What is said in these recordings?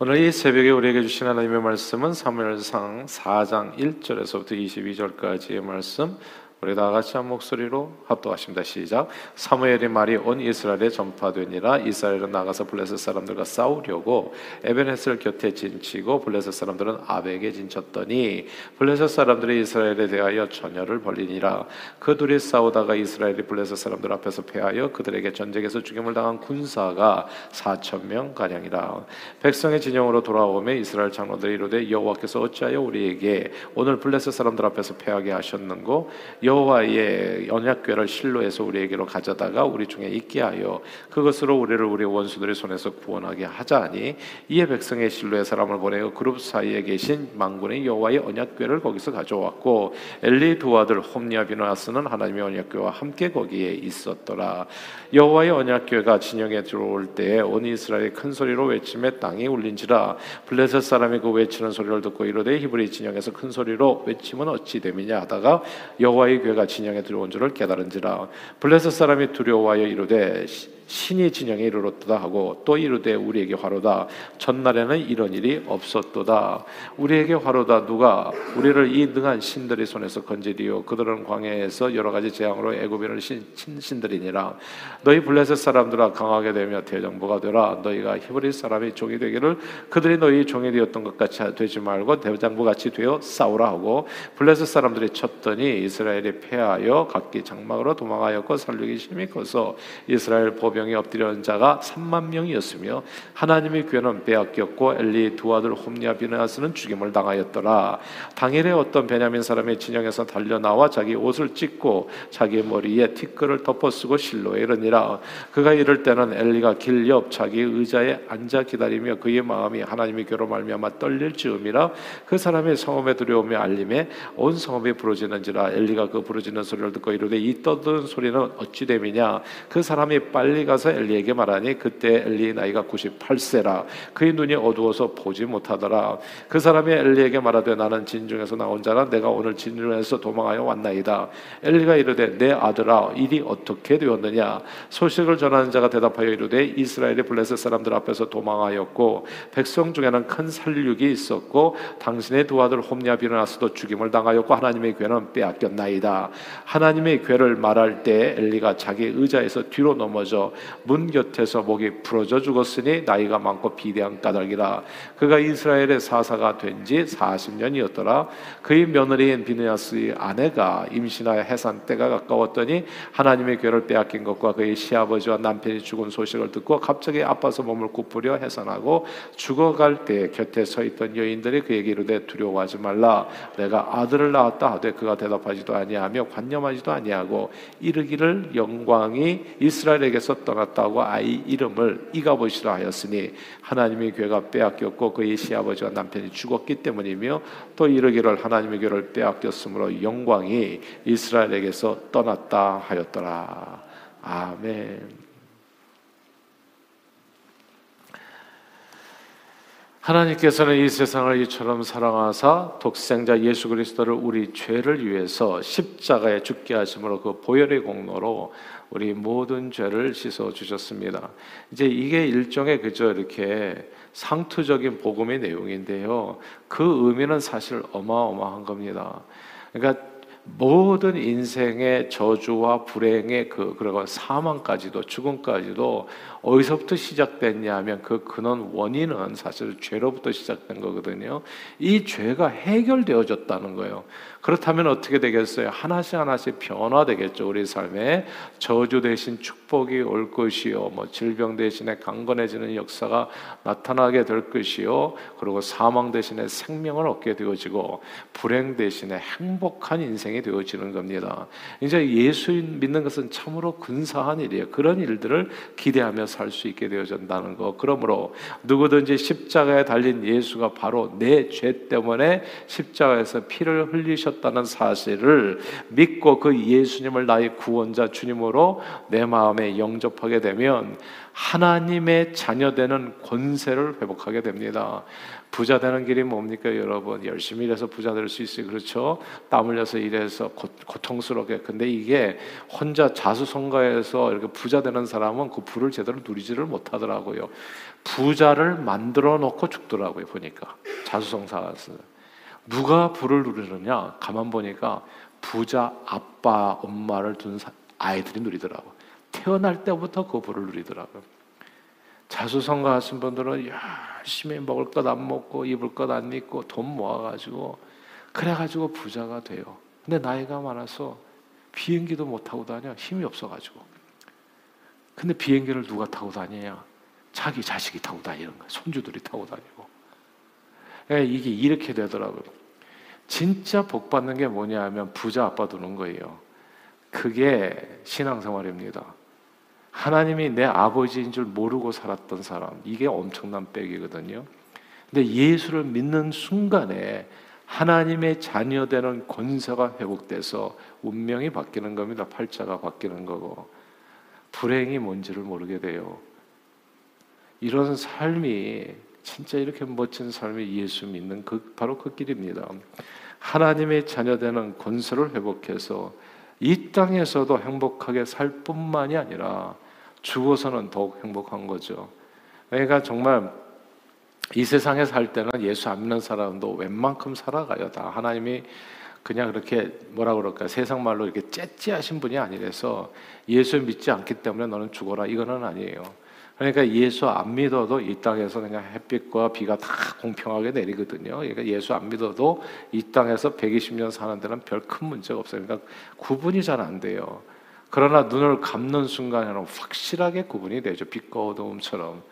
오늘 이 새벽에 우리에게 주신 하나님의 말씀은 사무엘상 4장 1절에서부터 22절까지의 말씀 우리 다 같이 한 목소리로 합독하십니다. 시작. 사무엘의 말이 온 이스라엘에 전파되니라 이스라엘은 나가서 블레셋 사람들과 싸우려고 에벤헤스를 곁에 진치고 블레셋 사람들은 아벡에 진쳤더니 블레셋 사람들이 이스라엘에 대하여 전열을 벌리니라 그 둘이 싸우다가 이스라엘이 블레셋 사람들 앞에서 패하여 그들에게 전쟁에서 죽임을 당한 군사가 4천 명 가량이라 백성의 진영으로 돌아오매 이스라엘 장로들이 이르되 여호와께서 어찌하여 우리에게 오늘 블레셋 사람들 앞에서 패하게 하셨는고 여호와의 언약궤를 실로에서 우리에게로 가져다가 우리 중에 있게 하여 그것으로 우리를 우리 원수들의 손에서 구원하게 하자니 이에 백성의 실로의 사람을 보내어 그룹 사이에 계신 망군의 여호와의 언약궤를 거기서 가져왔고 엘리 두 아들 홈니아 비나스는 하나님의 언약궤와 함께 거기에 있었더라. 여호와의 언약궤가 진영에 들어올 때에 온 이스라엘이 큰 소리로 외침에 땅이 울린지라 블레셋 사람이 그 외치는 소리를 듣고 이르되 히브리 진영에서 큰 소리로 외침은 어찌 됨이냐 하다가 여호와의 괴가 진영에 들어온 줄을 깨달은지라. 블레셋 사람이 두려워하여 이르되 신이 진영에 이르렀다 하고 또 이르되 우리에게 화로다. 전날에는 이런 일이 없었도다. 우리에게 화로다. 누가? 우리를 이 능한 신들의 손에서 건지리요. 그들은 광야에서 여러 가지 재앙으로 애굽인을 친 신들이니라. 너희 블레셋 사람들아 강하게 되며 대정부가 되라. 너희가 히브리 사람이 종이 되기를 그들이 너희 종이 되었던 것 같이 되지 말고 대장부 같이 되어 싸우라 하고 블레셋 사람들이 쳤더니 이스라엘이 패하여 각기 장막으로 도망하였고 살육이 심히 커서 이스라엘 법병 에 엎드려 자가 3만 명이었으며 하나님의 괴는 빼앗겼고 엘리 두 아들 홈리아 비나스는 죽임을 당하였더라. 당일에 어떤 베냐민 사람의 진영에서 달려 나와 자기 옷을 찢고 자기 머리에 티끌을 덮어쓰고 실로에 이르니라. 그가 이럴 때는 엘리가 길 옆 자기 의자에 앉아 기다리며 그의 마음이 하나님의 괴로 말미암아 떨릴 즈음이라 그 사람의 성음에 들여오며 알림에 온 성읍이 부러지는지라 엘리가 그 부러지는 소리를 듣고 이르되 이 떠드는 소리는 어찌 됨이냐 그 사람이 빨리 가서 엘리에게 말하니 그때 엘리의 나이가 98세라. 그의 눈이 어두워서 보지 못하더라. 그 사람이 엘리에게 말하되 나는 진중에서 나온 자라. 내가 오늘 진중에서 도망하여 왔나이다. 엘리가 이르되 내 아들아 일이 어떻게 되었느냐? 소식을 전하는 자가 대답하여 이르되 이스라엘의 블레셋 사람들 앞에서 도망하였고 백성 중에는 큰 살육이 있었고 당신의 두 아들 홈리아 비르나스도 죽임을 당하였고 하나님의 괴는 빼앗겼나이다. 하나님의 괴를 말할 때 엘리가 자기 의자에서 뒤로 넘어져 문 곁에서 목이 부러져 죽었으니 나이가 많고 비대한 까닭이라. 그가 이스라엘의 사사가 된 지 40년이었더라. 그의 며느리인 비느야스의 아내가 임신하여 해산 때가 가까웠더니 하나님의 괴를 빼앗긴 것과 그의 시아버지와 남편이 죽은 소식을 듣고 갑자기 아파서 몸을 굽으려 해산하고 죽어갈 때 곁에 서 있던 여인들이 그에게 이르되 두려워하지 말라. 내가 아들을 낳았다 하되 그가 대답하지도 아니하며 관념하지도 아니하고 이르기를 영광이 이스라엘에게서 떠났다고 아이 이름을 이가보시라 하였으니 하나님의 괴가 빼앗겼고 그의 시아버지와 남편이 죽었기 때문이며 또 이르기를 하나님의 괴를 빼앗겼으므로 영광이 이스라엘에게서 떠났다 하였더라. 아멘. 하나님께서는 이 세상을 이처럼 사랑하사 독생자 예수 그리스도를 우리 죄를 위해서 십자가에 죽게 하심으로 그 보혈의 공로로 우리 모든 죄를 씻어 주셨습니다. 이제 이게 일종의 그저 이렇게 상투적인 복음의 내용인데요. 그 의미는 사실 어마어마한 겁니다. 그러니까 모든 인생의 저주와 불행의 그 그리고 사망까지도 죽음까지도 어디서부터 시작됐냐면 그 근원 원인은 사실 죄로부터 시작된 거거든요. 이 죄가 해결되어졌다는 거예요. 그렇다면 어떻게 되겠어요? 하나씩 하나씩 변화되겠죠. 우리 삶에 저주 대신 축복이 올 것이요, 뭐 질병 대신에 강건해지는 역사가 나타나게 될 것이요, 그리고 사망 대신에 생명을 얻게 되어지고 불행 대신에 행복한 인생이 되어지는 겁니다. 이제 예수 믿는 것은 참으로 근사한 일이에요. 그런 일들을 기대하며 살 수 있게 되어진다는 거. 그러므로 누구든지 십자가에 달린 예수가 바로 내 죄 때문에 십자가에서 피를 흘리셨다는 사실을 믿고 그 예수님을 나의 구원자 주님으로 내 마음에 영접하게 되면 하나님의 자녀되는 권세를 회복하게 됩니다. 부자 되는 길이 뭡니까, 여러분? 열심히 일해서 부자 될 수 있어요. 그렇죠? 땀 흘려서 일해서 고, 고통스럽게. 근데 이게 혼자 자수성가해서 이렇게 부자 되는 사람은 그 부를 제대로 누리지를 못하더라고요. 부자를 만들어 놓고 죽더라고요, 보니까. 자수성사에서. 누가 부를 누리느냐? 가만 보니까 부자 아빠, 엄마를 둔 아이들이 누리더라고. 태어날 때부터 그 부를 누리더라고요. 자수성가 하신 분들은 열심히 먹을 것 안 먹고 입을 것 안 입고 돈 모아가지고 그래가지고 부자가 돼요. 근데 나이가 많아서 비행기도 못 타고 다녀 힘이 없어가지고. 근데 비행기를 누가 타고 다니냐? 자기 자식이 타고 다니는 거야. 손주들이 타고 다니고. 예, 이게 이렇게 되더라고요. 진짜 복 받는 게 뭐냐 하면 부자 아빠 두는 거예요. 그게 신앙생활입니다. 하나님이 내 아버지인 줄 모르고 살았던 사람, 이게 엄청난 빽이거든요. 근데 예수를 믿는 순간에 하나님의 자녀되는 권세가 회복돼서 운명이 바뀌는 겁니다. 팔자가 바뀌는 거고. 불행이 뭔지를 모르게 돼요. 이런 삶이 진짜 이렇게 멋진 삶이 예수 믿는 그 바로 그 길입니다. 하나님의 자녀되는 권세를 회복해서 이 땅에서도 행복하게 살 뿐만이 아니라 죽어서는 더욱 행복한 거죠. 그러니까 정말 이 세상에 살 때는 예수 안 믿는 사람도 웬만큼 살아가요. 다 하나님이 그냥 그렇게 뭐라 그럴까 세상 말로 이렇게 째째하신 분이 아니라서 예수 믿지 않기 때문에 너는 죽어라 이거는 아니에요. 그러니까 예수 안 믿어도 이 땅에서 그냥 햇빛과 비가 다 공평하게 내리거든요. 그러니까 예수 안 믿어도 이 땅에서 120년 사는 데는 별 큰 문제가 없어요. 그러니까 구분이 잘 안 돼요. 그러나 눈을 감는 순간에는 확실하게 구분이 되죠. 빛과 어두움처럼.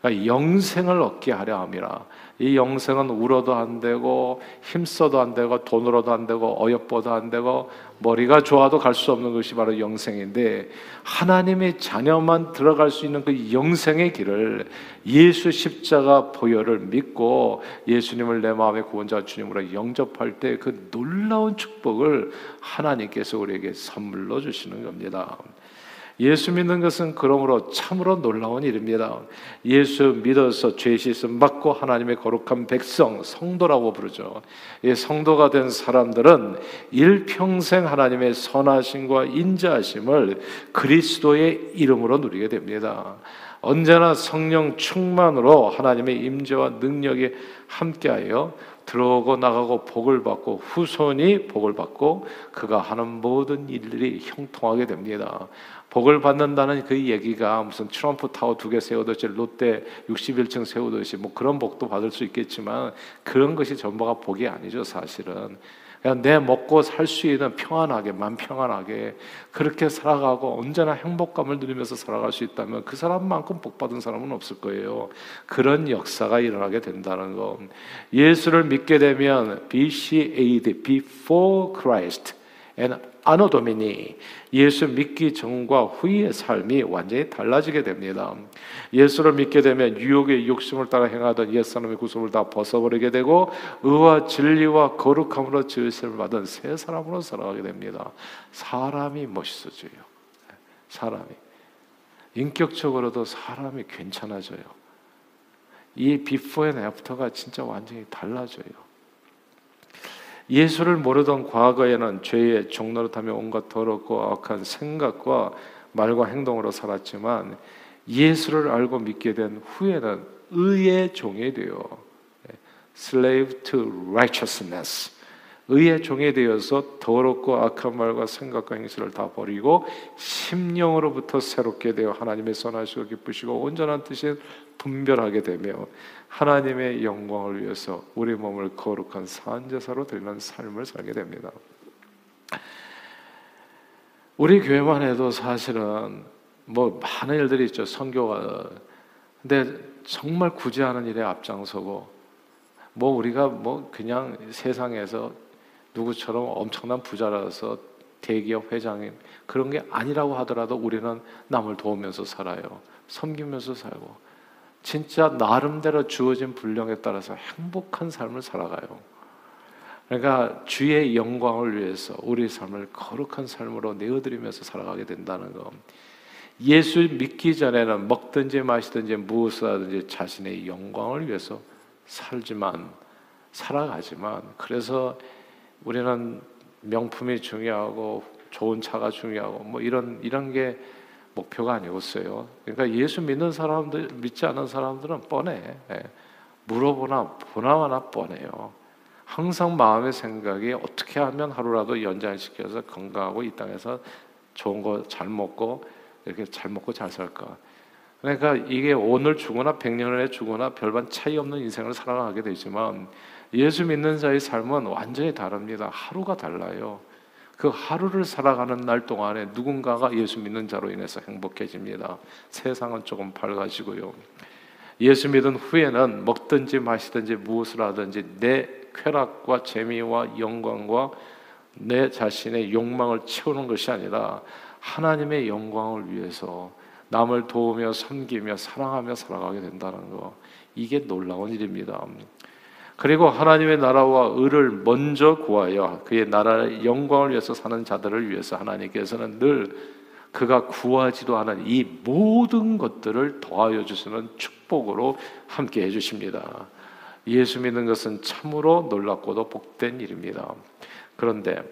그러니까 영생을 얻게 하려 함이라. 이 영생은 울어도 안 되고 힘써도 안 되고 돈으로도 안 되고 어여뻐도 안 되고 머리가 좋아도 갈 수 없는 것이 바로 영생인데 하나님의 자녀만 들어갈 수 있는 그 영생의 길을 예수 십자가 보혈을 믿고 예수님을 내 마음의 구원자 주님으로 영접할 때 그 놀라운 축복을 하나님께서 우리에게 선물로 주시는 겁니다. 예수 믿는 것은 그러므로 참으로 놀라운 일입니다. 예수 믿어서 죄 씻음 받고 하나님의 거룩한 백성, 성도라고 부르죠. 이 성도가 된 사람들은 일평생 하나님의 선하심과 인자하심을 그리스도의 이름으로 누리게 됩니다. 언제나 성령 충만으로 하나님의 임재와 능력이 함께하여 들어오고 나가고 복을 받고 후손이 복을 받고 그가 하는 모든 일들이 형통하게 됩니다. 복을 받는다는 그 얘기가 무슨 트럼프 타워 두 개 세우듯이 롯데 61층 세우듯이 뭐 그런 복도 받을 수 있겠지만 그런 것이 전부가 복이 아니죠 사실은. 그냥 내 먹고 살 수 있는 평안하게 만 평안하게 그렇게 살아가고 언제나 행복감을 누리면서 살아갈 수 있다면 그 사람만큼 복 받은 사람은 없을 거예요. 그런 역사가 일어나게 된다는 거 예수를 믿게 되면 BC AD before Christ 아노도미니 예수 믿기 전과 후의 삶이 완전히 달라지게 됩니다. 예수를 믿게 되면 유혹의 욕심을 따라 행하던 옛사람의 구속을 다 벗어버리게 되고 의와 진리와 거룩함으로 지으심을 받은 새 사람으로 살아가게 됩니다. 사람이 멋있어져요. 사람이 인격적으로도 사람이 괜찮아져요. 이 before and after가 진짜 완전히 달라져요. 예수를 모르던 과거에는 죄의 종노릇하며 온갖 더럽고 악한 생각과 말과 행동으로 살았지만 예수를 알고 믿게 된 후에는 의의 종이 되어 slave to righteousness. 의의 종이 되어서 더럽고 악한 말과 생각과 행실을 다 버리고 심령으로부터 새롭게 되어 하나님의 선하시고 기쁘시고 온전한 뜻이 분별하게 되며 하나님의 영광을 위해서 우리 몸을 거룩한 산제사로 드리는 삶을 살게 됩니다. 우리 교회만 해도 사실은 뭐 많은 일들이 있죠. 선교가 근데 정말 굳이 하는 일에 앞장서고 뭐 우리가 뭐 그냥 세상에서 누구처럼 엄청난 부자라서 대기업 회장님 그런 게 아니라고 하더라도 우리는 남을 도우면서 살아요. 섬기면서 살고 진짜 나름대로 주어진 분량에 따라서 행복한 삶을 살아가요. 그러니까 주의 영광을 위해서 우리 삶을 거룩한 삶으로 내어드리면서 살아가게 된다는 것. 예수 믿기 전에는 먹든지 마시든지 무엇을 하든지 자신의 영광을 위해서 살지만 살아가지만 그래서 우리는 명품이 중요하고 좋은 차가 중요하고 뭐 이런 이런 게 목표가 아니었어요. 그러니까 예수 믿는 사람들 믿지 않는 사람들은 뻔해. 예. 물어보나 보나마나 뻔해요. 항상 마음의 생각이 어떻게 하면 하루라도 연장시켜서 건강하고 이 땅에서 좋은 거 잘 먹고 이렇게 잘 먹고 잘 살까. 그러니까 이게 오늘 죽거나 백년 후에 죽거나 별반 차이 없는 인생을 살아가게 되지만 예수 믿는 자의 삶은 완전히 다릅니다. 하루가 달라요. 그 하루를 살아가는 날 동안에 누군가가 예수 믿는 자로 인해서 행복해집니다. 세상은 조금 밝아지고요. 예수 믿은 후에는 먹든지 마시든지 무엇을 하든지 내 쾌락과 재미와 영광과 내 자신의 욕망을 채우는 것이 아니라 하나님의 영광을 위해서 남을 도우며 섬기며 사랑하며 살아가게 된다는 거 이게 놀라운 일입니다. 그리고 하나님의 나라와 의를 먼저 구하여 그의 나라의 영광을 위해서 사는 자들을 위해서 하나님께서는 늘 그가 구하지도 않은 이 모든 것들을 더하여 주시는 축복으로 함께 해 주십니다. 예수 믿는 것은 참으로 놀랍고도 복된 일입니다. 그런데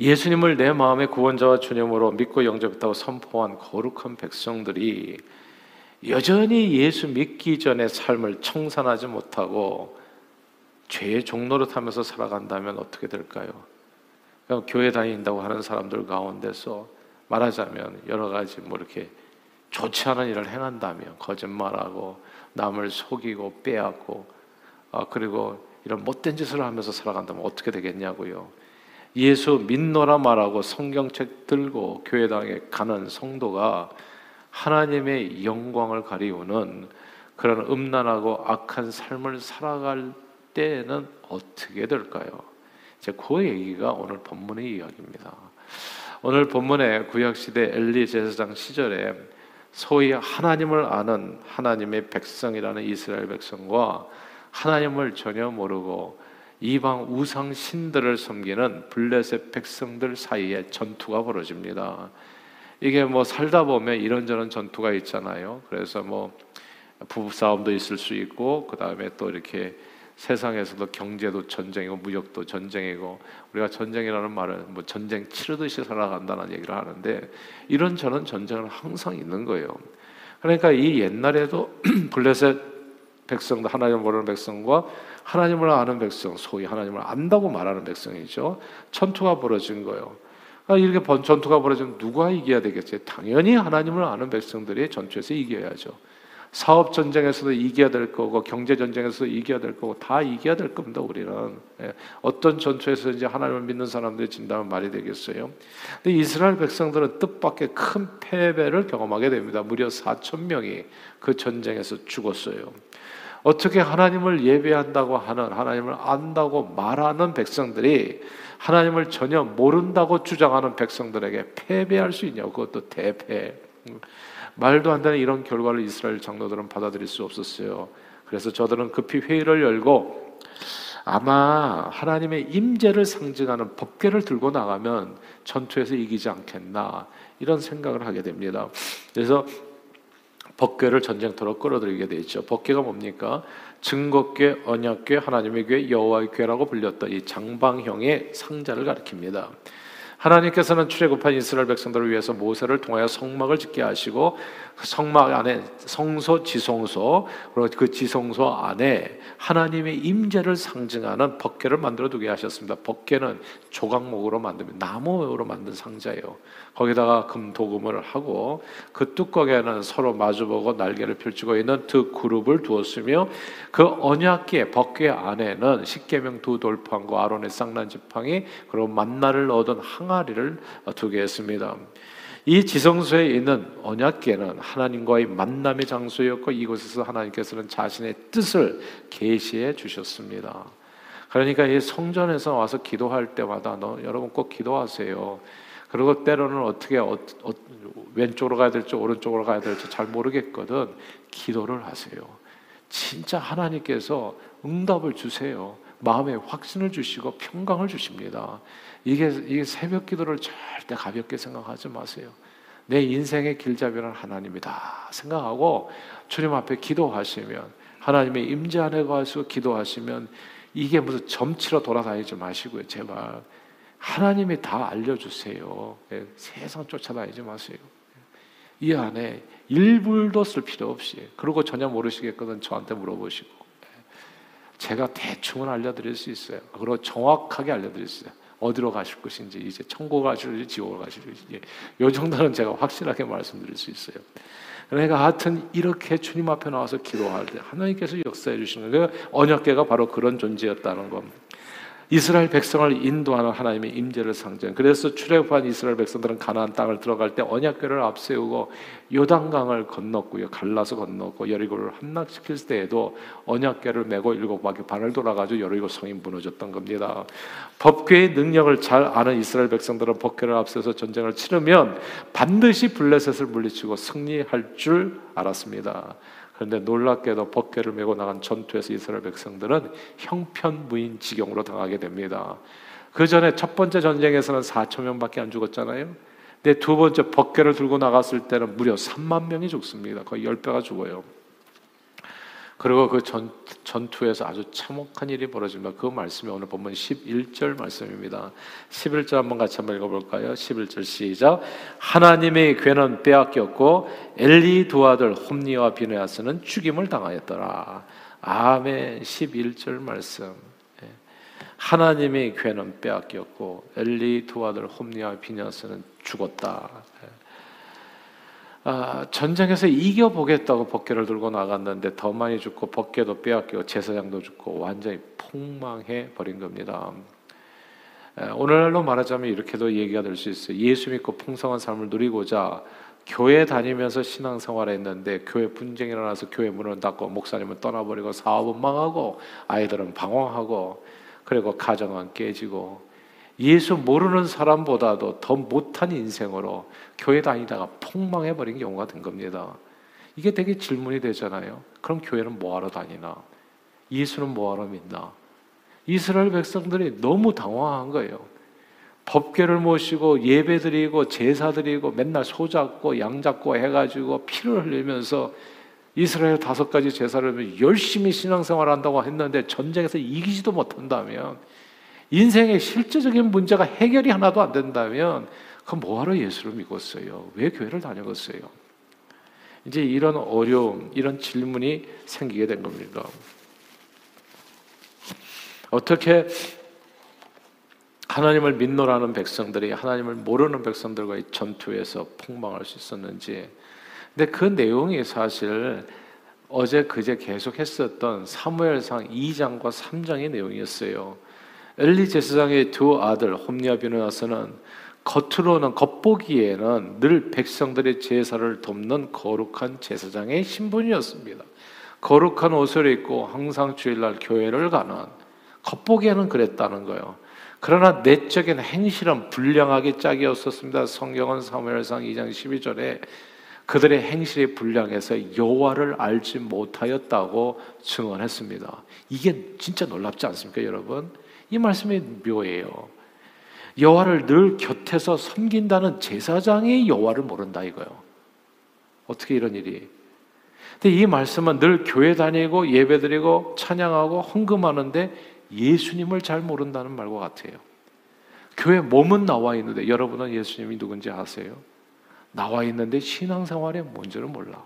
예수님을 내 마음의 구원자와 주님으로 믿고 영접했다고 선포한 거룩한 백성들이 여전히 예수 믿기 전에 삶을 청산하지 못하고 죄의 종로를 타면서 살아간다면 어떻게 될까요? 교회 다닌다고 하는 사람들 가운데서 말하자면 여러 가지 뭐 이렇게 좋지 않은 일을 행한다면 거짓말하고 남을 속이고 빼앗고 아, 그리고 이런 못된 짓을 하면서 살아간다면 어떻게 되겠냐고요. 예수 믿노라 말하고 성경책 들고 교회당에 가는 성도가 하나님의 영광을 가리우는 그런 음란하고 악한 삶을 살아갈 때는 어떻게 될까요? 이제 그 얘기가 오늘 본문의 이야기입니다. 오늘 본문의 구약 시대 엘리 제사장 시절에 소위 하나님을 아는 하나님의 백성이라는 이스라엘 백성과 하나님을 전혀 모르고 이방 우상 신들을 섬기는 블레셋 백성들 사이에 전투가 벌어집니다. 이게 뭐 살다 보면 이런저런 전투가 있잖아요. 그래서 뭐 부부 싸움도 있을 수 있고 그 다음에 또 이렇게 세상에서도 경제도 전쟁이고 무역도 전쟁이고 우리가 전쟁이라는 말은 뭐 전쟁 치르듯이 살아간다는 얘기를 하는데 이런 저런 전쟁은 항상 있는 거예요. 그러니까 이 옛날에도 블레셋 백성도 하나님을 모르는 백성과 하나님을 아는 백성, 소위 하나님을 안다고 말하는 백성이죠. 전투가 벌어진 거예요. 아, 이렇게 전투가 벌어지면 누가 이겨야 되겠지? 당연히 하나님을 아는 백성들이 전투에서 이겨야죠. 사업 전쟁에서도 이겨야 될 거고 경제 전쟁에서도 이겨야 될 거고 다 이겨야 될 겁니다. 우리는 예. 어떤 전투에서 이제 하나님을 믿는 사람들이 진다면 말이 되겠어요. 근데 이스라엘 백성들은 뜻밖의 큰 패배를 경험하게 됩니다. 무려 4천 명이 그 전쟁에서 죽었어요. 어떻게 하나님을 예배한다고 하는 하나님을 안다고 말하는 백성들이 하나님을 전혀 모른다고 주장하는 백성들에게 패배할 수 있냐고 그것도 대패. 말도 안 되는 이런 결과를 이스라엘 장로들은 받아들일 수 없었어요. 그래서 저들은 급히 회의를 열고 아마 하나님의 임재를 상징하는 법궤를 들고 나가면 전투에서 이기지 않겠나 이런 생각을 하게 됩니다. 그래서 법궤를 전쟁터로 끌어들이게 돼 있죠. 법궤가 뭡니까? 증거궤, 언약궤, 하나님의 궤, 여호와의 궤라고 불렸던 이 장방형의 상자를 가리킵니다. 하나님께서는 출애굽한 이스라엘 백성들을 위해서 모세를 통하여 성막을 짓게 하시고 그 성막 안에 성소, 지성소 그리고 그 지성소 안에 하나님의 임재를 상징하는 법궤를 만들어 두게 하셨습니다. 법궤는 조각목으로 만듭니다. 나무로 만든 상자예요. 거기다가 금 도금을 하고 그 뚜껑에는 서로 마주보고 날개를 펼치고 있는 두 그룹을 두었으며 그 언약궤 법궤 안에는 십계명 두 돌판과 아론의 쌍난 지팡이 그리고 만나를 얻은 항 아리를 두게 했습니다. 이 지성소에 있는 언약궤는 하나님과의 만남의 장소였고 이곳에서 하나님께서는 자신의 뜻을 계시해 주셨습니다. 그러니까 이 성전에서 와서 기도할 때마다 너 여러분 꼭 기도하세요. 그리고 때로는 어떻게 어, 어, 왼쪽으로 가야 될지 오른쪽으로 가야 될지 잘 모르겠거든 기도를 하세요. 진짜 하나님께서 응답을 주세요. 마음에 확신을 주시고 평강을 주십니다. 이게, 이게 새벽 기도를 절대 가볍게 생각하지 마세요. 내 인생의 길잡이는 하나님이다 생각하고 주님 앞에 기도하시면 하나님의 임재 안에 가서 기도하시면 이게 무슨 점치러 돌아다니지 마시고요 제발 하나님이 다 알려주세요 예, 세상 쫓아다니지 마세요 이 안에 일불도 쓸 필요 없이 그리고 전혀 모르시겠거든 저한테 물어보시고 예, 제가 대충은 알려드릴 수 있어요 그리고 정확하게 알려드릴 수 있어요 어디로 가실 것인지 이제 천국 가실지 지옥을 가실지 이 정도는 제가 확실하게 말씀드릴 수 있어요. 그러니까 하여튼 이렇게 주님 앞에 나와서 기도할 때 하나님께서 역사해 주시는 그 언약계가 바로 그런 존재였다는 겁니다. 이스라엘 백성을 인도하는 하나님의 임재를 상징. 그래서 출애굽한 이스라엘 백성들은 가나안 땅을 들어갈 때 언약궤를 앞세우고 요단강을 건넜고요. 갈라서 건넜고 여리고를 함락시킬 때에도 언약궤를 메고 일곱 바퀴 반을 돌아가지고 여리고 성이 무너졌던 겁니다. 법궤의 능력을 잘 아는 이스라엘 백성들은 법궤를 앞세워서 전쟁을 치르면 반드시 블레셋을 물리치고 승리할 줄 알았습니다. 그런데 놀랍게도 법궤를 메고 나간 전투에서 이스라엘 백성들은 형편무인 지경으로 당하게 됩니다. 그 전에 첫 번째 전쟁에서는 4천 명밖에 안 죽었잖아요. 근데 두 번째 법궤를 들고 나갔을 때는 무려 3만 명이 죽습니다. 거의 10배가 죽어요. 그리고 그 전, 전투에서 아주 참혹한 일이 벌어집니다. 그 말씀이 오늘 본문 11절 말씀입니다. 11절 한번 같이 한번 읽어볼까요? 11절 시작. 하나님의 괴는 빼앗겼고 엘리 두 아들 홈니와 비느야스는 죽임을 당하였더라. 아멘. 11절 말씀. 예. 하나님의 괴는 빼앗겼고 엘리 두 아들 홈니와 비느야스는 죽었다. 예. 아, 전쟁에서 이겨 보겠다고 법궤를 들고 나갔는데 더 많이 죽고 법궤도 빼앗기고 제사장도 죽고 완전히 폭망해 버린 겁니다. 오늘날로 말하자면 이렇게도 얘기가 될 수 있어요. 예수 믿고 풍성한 삶을 누리고자 교회 다니면서 신앙생활을 했는데 교회 분쟁이 일어나서 교회 문을 닫고 목사님은 떠나버리고 사업은 망하고 아이들은 방황하고 그리고 가정은 깨지고 예수 모르는 사람보다도 더 못한 인생으로 교회 다니다가 폭망해 버린 경우가 된 겁니다. 이게 되게 질문이 되잖아요. 그럼 교회는 뭐하러 다니나? 예수는 뭐하러 믿나? 이스라엘 백성들이 너무 당황한 거예요. 법궤를 모시고 예배 드리고 제사 드리고 맨날 소 잡고 양 잡고 해가지고 피를 흘리면서 이스라엘 다섯 가지 제사를 열심히 신앙생활 한다고 했는데 전쟁에서 이기지도 못한다면 인생의 실제적인 문제가 해결이 하나도 안 된다면 그럼 뭐하러 예수를 믿었어요? 왜 교회를 다녔어요? 이제 이런 어려움, 이런 질문이 생기게 된 겁니다. 어떻게 하나님을 믿노라는 백성들이 하나님을 모르는 백성들과의 전투에서 폭망할 수 있었는지. 근데 그 내용이 사실 어제 그제 계속 했었던 사무엘상 2장과 3장의 내용이었어요. 엘리 제사장의 두 아들 홈리아 비누아스는 겉으로는 겉보기에는 늘 백성들의 제사를 돕는 거룩한 제사장의 신분이었습니다. 거룩한 옷을 입고 항상 주일날 교회를 가는 겉보기에는 그랬다는 거예요. 그러나 내적인 행실은 불량하게 짝이었었습니다. 성경은 사무엘상 2장 12절에 그들의 행실이 불량해서 여호와를 알지 못하였다고 증언했습니다. 이게 진짜 놀랍지 않습니까, 여러분? 이 말씀이 묘해요. 여호와를 늘 곁에서 섬긴다는 제사장이 여호와를 모른다 이거요. 어떻게 이런 일이? 근데 이 말씀은 늘 교회 다니고 예배드리고 찬양하고 헌금하는데 예수님을 잘 모른다는 말과 같아요. 교회 몸은 나와 있는데 여러분은 예수님이 누군지 아세요? 나와 있는데 신앙생활에 뭔지를 몰라.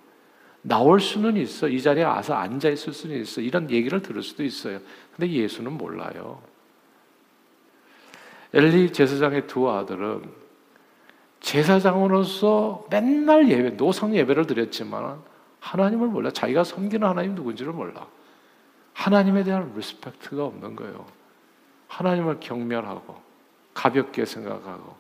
나올 수는 있어. 이 자리에 와서 앉아 있을 수는 있어. 이런 얘기를 들을 수도 있어요. 근데 예수는 몰라요. 엘리 제사장의 두 아들은 제사장으로서 맨날 예배, 노상 예배를 드렸지만 하나님을 몰라. 자기가 섬기는 하나님 누군지를 몰라. 하나님에 대한 respect가 없는 거예요. 하나님을 경멸하고 가볍게 생각하고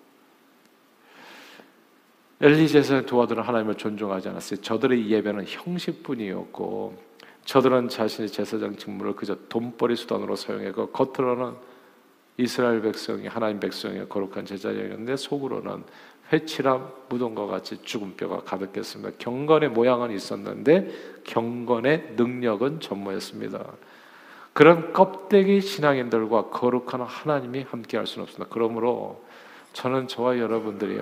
엘리 제사의 두 아들은 하나님을 존중하지 않았어요. 저들의 예배는 형식뿐이었고 저들은 자신의 제사장 직무를 그저 돈벌이 수단으로 사용했고 겉으로는 이스라엘 백성이 하나님 백성의 거룩한 제자였는데 속으로는 회칠한 무덤과 같이 죽은 뼈가 가득했습니다. 경건의 모양은 있었는데 경건의 능력은 전무했습니다. 그런 껍데기 신앙인들과 거룩한 하나님이 함께할 수는 없습니다. 그러므로 저는 저와 여러분들이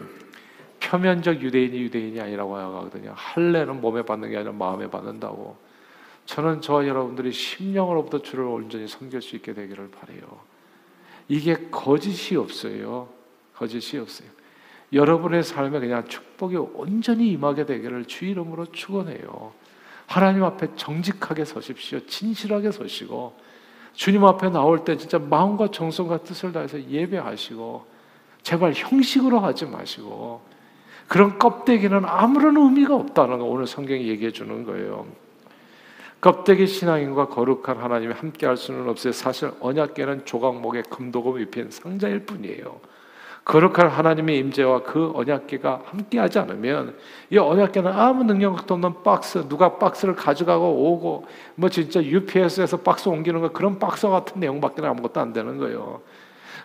표면적 유대인이 유대인이 아니라고 하거든요. 할례는 몸에 받는 게 아니라 마음에 받는다고. 저는 저와 여러분들이 심령으로부터 주를 온전히 섬길 수 있게 되기를 바래요. 이게 거짓이 없어요. 거짓이 없어요. 여러분의 삶에 그냥 축복이 온전히 임하게 되기를 주 이름으로 축원해요. 하나님 앞에 정직하게 서십시오. 진실하게 서시고 주님 앞에 나올 때 진짜 마음과 정성과 뜻을 다해서 예배하시고 제발 형식으로 하지 마시고 그런 껍데기는 아무런 의미가 없다는 거 오늘 성경이 얘기해 주는 거예요. 껍데기 신앙인과 거룩한 하나님이 함께 할 수는 없어요. 사실 언약계는 조각목에 금도금 입힌 상자일 뿐이에요. 거룩한 하나님의 임재와 그 언약계가 함께하지 않으면 이 언약계는 아무 능력도 없는 박스 누가 박스를 가져가고 오고 뭐 진짜 UPS에서 박스 옮기는 거 그런 박스 같은 내용밖에 아무것도 안 되는 거예요.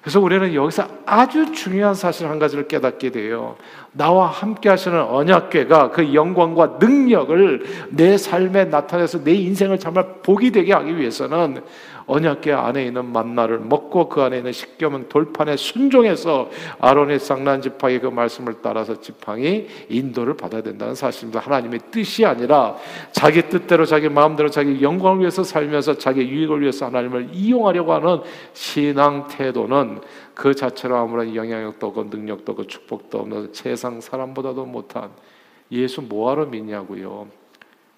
그래서 우리는 여기서 아주 중요한 사실 한 가지를 깨닫게 돼요. 나와 함께 하시는 언약궤가 그 영광과 능력을 내 삶에 나타내서 내 인생을 정말 복이 되게 하기 위해서는 언약궤 안에 있는 만나를 먹고 그 안에 있는 식겸은 돌판에 순종해서 아론의 쌍난 지팡이 그 말씀을 따라서 지팡이 인도를 받아야 된다는 사실입니다. 하나님의 뜻이 아니라 자기 뜻대로 자기 마음대로 자기 영광을 위해서 살면서 자기 유익을 위해서 하나님을 이용하려고 하는 신앙 태도는 그 자체로 아무런 영향력도 없고 능력도 없고 축복도 없는 세상 사람보다도 못한 예수 뭐하러 믿냐고요.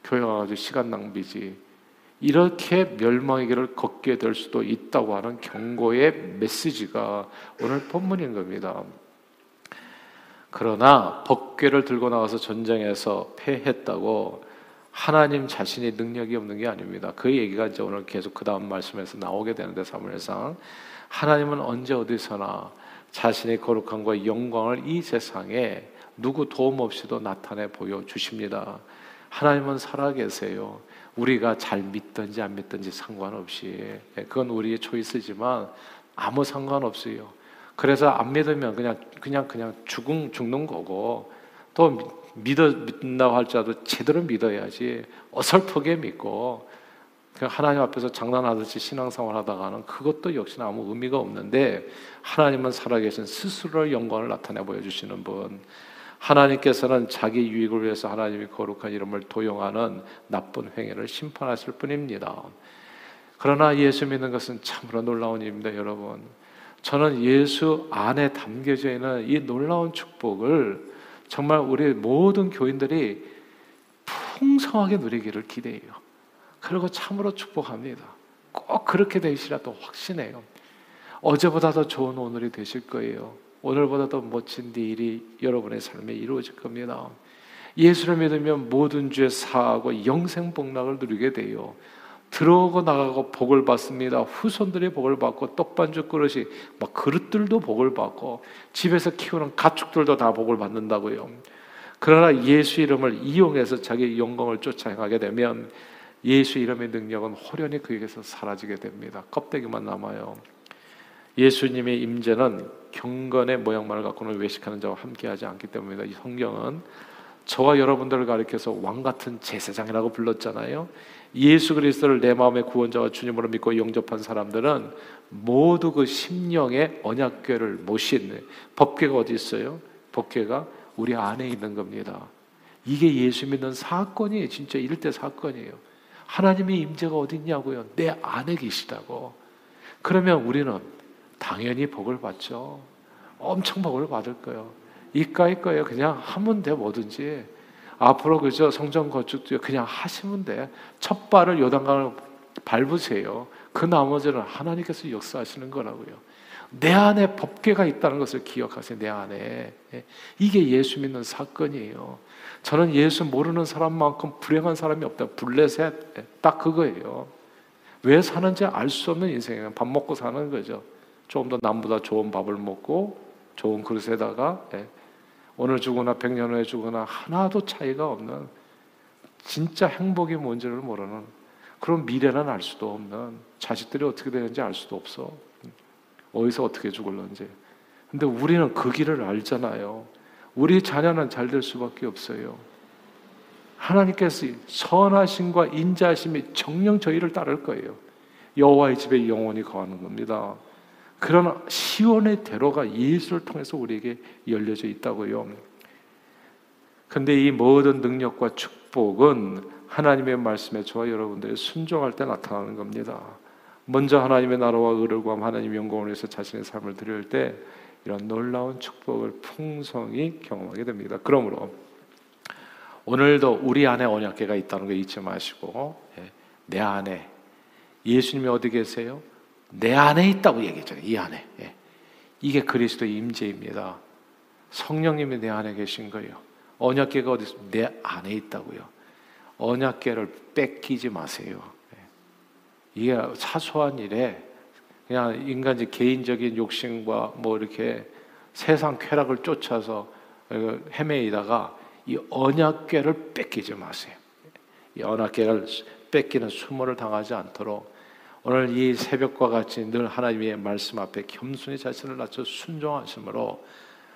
교회 가지고 시간 낭비지. 이렇게 멸망의 길을 걷게 될 수도 있다고 하는 경고의 메시지가 오늘 본문인 겁니다. 그러나 법궤를 들고 나와서 전쟁에서 패했다고 하나님 자신이 능력이 없는 게 아닙니다. 그 얘기가 이제 오늘 계속 그 다음 말씀에서 나오게 되는데 사무엘상 하나님은 언제 어디서나 자신의 거룩함과 영광을 이 세상에 누구 도움 없이도 나타내 보여 주십니다. 하나님은 살아계세요. 우리가 잘 믿든지 안 믿든지 상관없이 예, 그건 우리의 초이스지만 아무 상관없어요. 그래서 안 믿으면 그냥 그냥 그냥 죽은 죽는 거고 또 믿어 믿는다고 할지라도 제대로 믿어야지 어설프게 믿고 하나님 앞에서 장난하듯이 신앙생활 하다가는 그것도 역시나 아무 의미가 없는데 하나님은 살아계신 스스로의 영광을 나타내 보여주시는 분 하나님께서는 자기 유익을 위해서 하나님이 거룩한 이름을 도용하는 나쁜 행위를 심판하실 뿐입니다. 그러나 예수 믿는 것은 참으로 놀라운 일입니다, 여러분. 저는 예수 안에 담겨져 있는 이 놀라운 축복을 정말 우리 모든 교인들이 풍성하게 누리기를 기대해요. 그리고 참으로 축복합니다. 꼭 그렇게 되시라도 확신해요. 어제보다 더 좋은 오늘이 되실 거예요. 오늘보다 더 멋진 일이 여러분의 삶에 이루어질 겁니다. 예수를 믿으면 모든 죄 사하고 영생 복락을 누리게 돼요. 들어오고 나가고 복을 받습니다. 후손들이 복을 받고 떡반죽 그릇이 막 그릇들도 복을 받고 집에서 키우는 가축들도 다 복을 받는다고요. 그러나 예수 이름을 이용해서 자기 영광을 쫓아 행하게 되면 예수 이름의 능력은 호련히 그에게서 사라지게 됩니다. 껍데기만 남아요. 예수님의 임재는 경건의 모양만을 갖고는 외식하는 자와 함께하지 않기 때문입니다. 이 성경은 저와 여러분들을 가리켜서 왕 같은 제사장이라고 불렀잖아요. 예수 그리스도를 내 마음의 구원자와 주님으로 믿고 영접한 사람들은 모두 그 심령의 언약궤를 모신 법궤가 어디 있어요? 법궤가 우리 안에 있는 겁니다. 이게 예수 믿는 사건이에요. 진짜 일대 사건이에요. 하나님의 임재가 어디 있냐고요? 내 안에 계시다고. 그러면 우리는 당연히 복을 받죠. 엄청 복을 받을 거예요. 이까이 거예요. 그냥 하면 돼 뭐든지. 앞으로 그저 성전 건축도 그냥 하시면 돼. 첫 발을 요단강을 밟으세요. 그 나머지는 하나님께서 역사하시는 거라고요. 내 안에 법계가 있다는 것을 기억하세요. 내 안에 예. 이게 예수 믿는 사건이에요. 저는 예수 모르는 사람만큼 불행한 사람이 없다. 블레셋 예. 딱 그거예요. 왜 사는지 알 수 없는 인생이에요. 밥 먹고 사는 거죠. 조금 더 남보다 좋은 밥을 먹고 좋은 그릇에다가 예, 오늘 주거나 백년 후에 주거나 하나도 차이가 없는 진짜 행복이 뭔지를 모르는 그런 미래는 알 수도 없는 자식들이 어떻게 되는지 알 수도 없어. 어디서 어떻게 죽을런지. 근데 우리는 그 길을 알잖아요. 우리 자녀는 잘 될 수밖에 없어요. 하나님께서 선하심과 인자하심이 정령 저희를 따를 거예요. 여호와의 집에 영원히 거하는 겁니다 그런 시온의 대로가 예수를 통해서 우리에게 열려져 있다고요. 근데 이 모든 능력과 축복은 하나님의 말씀에 저와 여러분들이 순종할 때 나타나는 겁니다. 먼저 하나님의 나라와 의를 구함 하나님 영광을 위해서 자신의 삶을 드릴 때 이런 놀라운 축복을 풍성히 경험하게 됩니다. 그러므로 오늘도 우리 안에 언약계가 있다는 거 잊지 마시고 예, 내 안에 예수님이 어디 계세요? 내 안에 있다고 얘기했잖아요. 이 안에. 예. 이게 그리스도의 임재입니다. 성령님이 내 안에 계신 거예요. 언약계가 어디 있습니까? 내 안에 있다고요. 언약계를 뺏기지 마세요. 예. 이게 사소한 일에 그냥 인간의 개인적인 욕심과 뭐 이렇게 세상 쾌락을 쫓아서 헤매이다가 이 언약궤를 뺏기지 마세요. 이 언약궤를 뺏기는 수모를 당하지 않도록 오늘 이 새벽과 같이 늘 하나님의 말씀 앞에 겸손히 자신을 낮춰 순종하심으로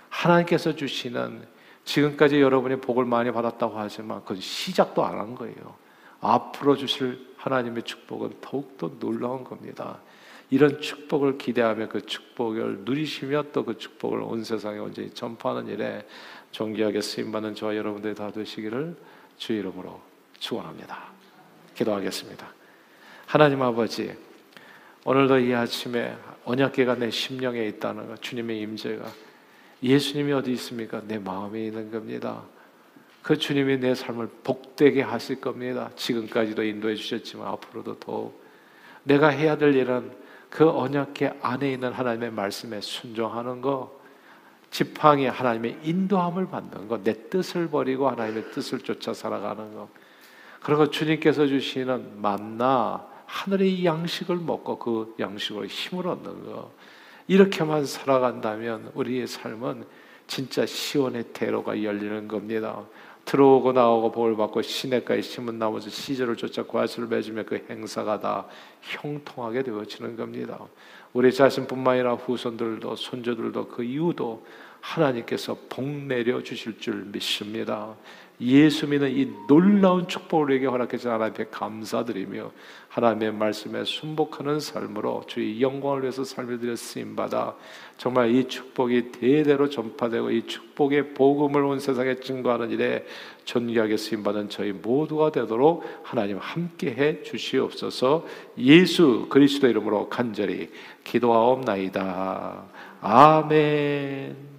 하나님께서 주시는 지금까지 여러분이 복을 많이 받았다고 하지만 그건 시작도 안 한 거예요. 앞으로 주실 하나님의 축복은 더욱더 놀라운 겁니다. 이런 축복을 기대하며 그 축복을 누리시며 또 그 축복을 온 세상에 온전히 전파하는 일에 존귀하게 쓰임받는 저와 여러분들이 다 되시기를 주 이름으로 축원합니다. 기도하겠습니다. 하나님 아버지 오늘도 이 아침에 언약계가 내 심령에 있다는 것 주님의 임재가 예수님이 어디 있습니까? 내 마음에 있는 겁니다. 그 주님이 내 삶을 복되게 하실 겁니다. 지금까지도 인도해 주셨지만 앞으로도 더욱 내가 해야 될 일은 그 언약계 안에 있는 하나님의 말씀에 순종하는 거 지팡이 하나님의 인도함을 받는 것, 내 뜻을 버리고 하나님의 뜻을 쫓아 살아가는 것. 그리고 주님께서 주시는 만나 하늘의 양식을 먹고 그 양식으로 힘을 얻는 것. 이렇게만 살아간다면 우리의 삶은 진짜 시온의 대로가 열리는 겁니다. 들어오고 나오고 복을 받고 시냇가에 심은 나무에서 시절을 쫓아 과실을 맺으며 그 행사가 다 형통하게 되어지는 겁니다. 우리 자신뿐만 아니라 후손들도 손주들도 그 이후도 하나님께서 복 내려 주실 줄 믿습니다. 예수 믿는 이 놀라운 축복을 우리에게 허락해 주신 하나님 앞에 감사드리며 하나님의 말씀에 순복하는 삶으로 주의 영광을 위해서 삶을 드려 쓰임 받아 정말 이 축복이 대대로 전파되고 이 축복의 복음을 온 세상에 증거하는 일에 존귀하게 쓰임 받은 저희 모두가 되도록 하나님 함께 해 주시옵소서. 예수 그리스도 이름으로 간절히 기도하옵나이다. 아멘.